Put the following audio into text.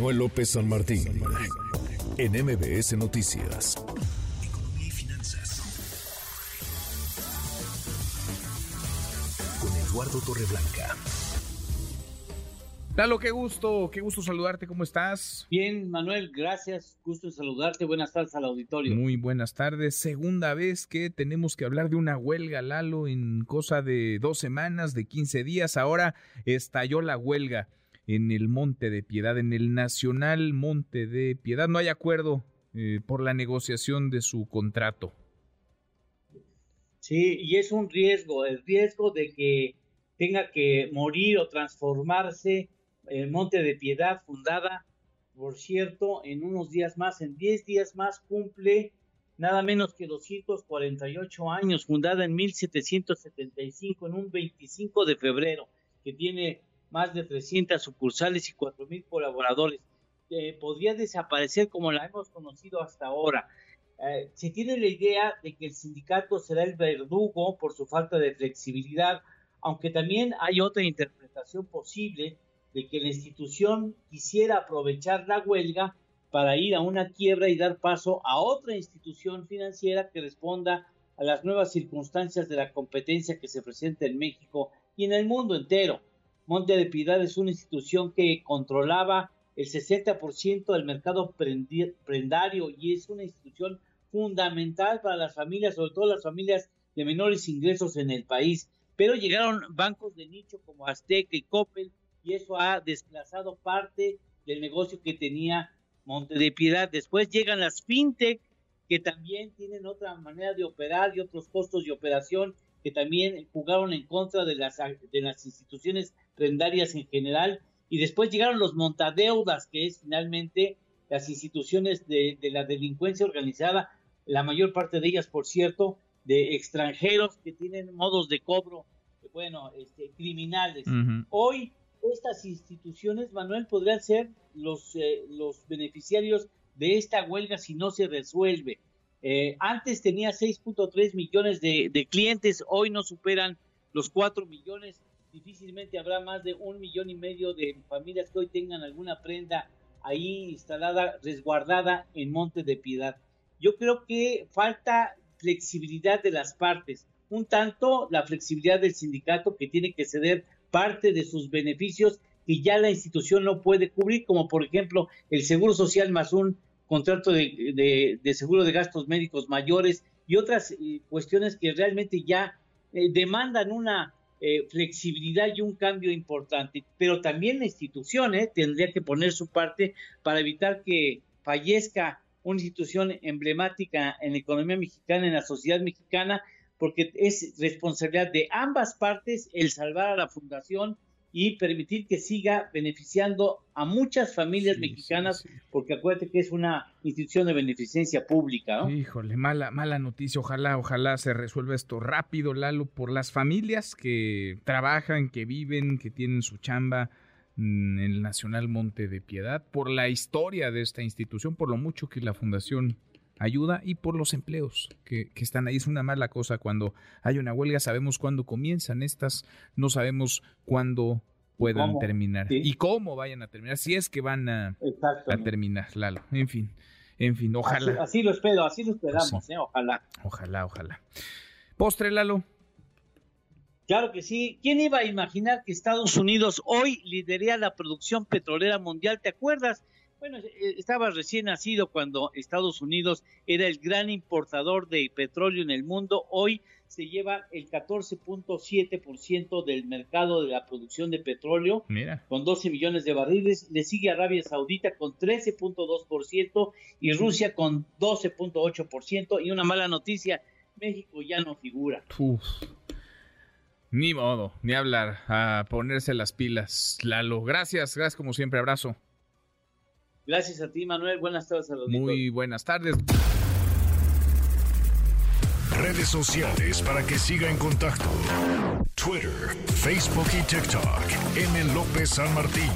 Manuel López San Martín en MBS Noticias. Economía y finanzas. Con Eduardo Torreblanca. Lalo, qué gusto, qué gusto saludarte, ¿cómo estás? Bien, Manuel, gracias, gusto en saludarte, buenas tardes al auditorio. Muy buenas tardes, segunda vez que tenemos que hablar de una huelga, Lalo, en cosa de dos semanas, de 15 días, ahora estalló la huelga en el Monte de Piedad, en el Nacional Monte de Piedad. No hay acuerdo eh, por la negociación de su contrato. Sí, y es un riesgo, el riesgo de que tenga que morir o transformarse el Monte de Piedad, fundada, por cierto, en unos días más, en 10 días más, cumple nada menos que 248 años, fundada en 1775, en un 25 de febrero, que tiene más de 300 sucursales y 4.000 colaboradores. Eh, podría desaparecer como la hemos conocido hasta ahora. Eh, se tiene la idea de que el sindicato será el verdugo por su falta de flexibilidad, aunque también hay otra interpretación posible de que la institución quisiera aprovechar la huelga para ir a una quiebra y dar paso a otra institución financiera que responda a las nuevas circunstancias de la competencia que se presenta en México y en el mundo entero. Monte de Piedad es una institución que controlaba el 60% del mercado prendario y es una institución fundamental para las familias, sobre todo las familias de menores ingresos en el país. Pero llegaron bancos de nicho como Azteca y Coppel y eso ha desplazado parte del negocio que tenía Monte de Piedad. Después llegan las fintech que también tienen otra manera de operar y otros costos de operación que también jugaron en contra de las, de las instituciones prendarias en general. Y después llegaron los montadeudas, que es finalmente las instituciones de, la delincuencia organizada, la mayor parte de ellas, por cierto, de extranjeros que tienen modos de cobro, bueno, este, criminales. Hoy estas instituciones, Manuel, podrían ser los, eh, los beneficiarios de esta huelga si no se resuelve. Eh, antes tenía 6.3 millones de, clientes, hoy no superan los 4 millones. Difícilmente habrá más de un millón y medio de familias que hoy tengan alguna prenda ahí instalada, resguardada en Monte de Piedad. Yo creo que falta flexibilidad de las partes, un tanto la flexibilidad del sindicato que tiene que ceder parte de sus beneficios que ya la institución no puede cubrir, como por ejemplo el Seguro Social más un contrato de, seguro de gastos médicos mayores y otras eh, cuestiones que realmente ya eh, demandan una eh, flexibilidad y un cambio importante. Pero también la institución tendría que poner su parte para evitar que fallezca una institución emblemática en la economía mexicana, en la sociedad mexicana, porque es responsabilidad de ambas partes el salvar a la fundación y permitir que siga beneficiando a muchas familias mexicanas, porque acuérdate que es una institución de beneficencia pública. ¿no? Híjole, mala, mala noticia. Ojalá, ojalá se resuelva esto rápido, Lalo, por las familias que trabajan, que viven, que tienen su chamba mm, en el Nacional Monte de Piedad, por la historia de esta institución, por lo mucho que la Fundación ayuda y por los empleos que, están ahí. Es una mala cosa cuando hay una huelga, sabemos cuándo comienzan estas, no sabemos cuándo puedan terminar y cómo vayan a terminar, si es que van a, terminar, Lalo. En fin, en fin, ojalá. Así, lo espero, así lo esperamos, ¿eh? ojalá. Ojalá, ojalá. Postre, Lalo. Claro que sí. ¿Quién iba a imaginar que Estados Unidos hoy lideraría la producción petrolera mundial? ¿Te acuerdas? Bueno, eh, estaba recién nacido cuando Estados Unidos era el gran importador de petróleo en el mundo. Hoy se lleva el 14.7% del mercado de la producción de petróleo, con 12 millones de barriles. Le sigue Arabia Saudita con 13.2% y Rusia con 12.8%. Y una mala noticia, México ya no figura. Ni modo, ni hablar, a ponerse las pilas. Lalo, gracias, gracias como siempre, abrazo. Gracias a ti, Manuel. Buenas tardes a los Muy buenas tardes. Redes sociales para que siga en contacto: Twitter, Facebook y TikTok. M. López San Martín.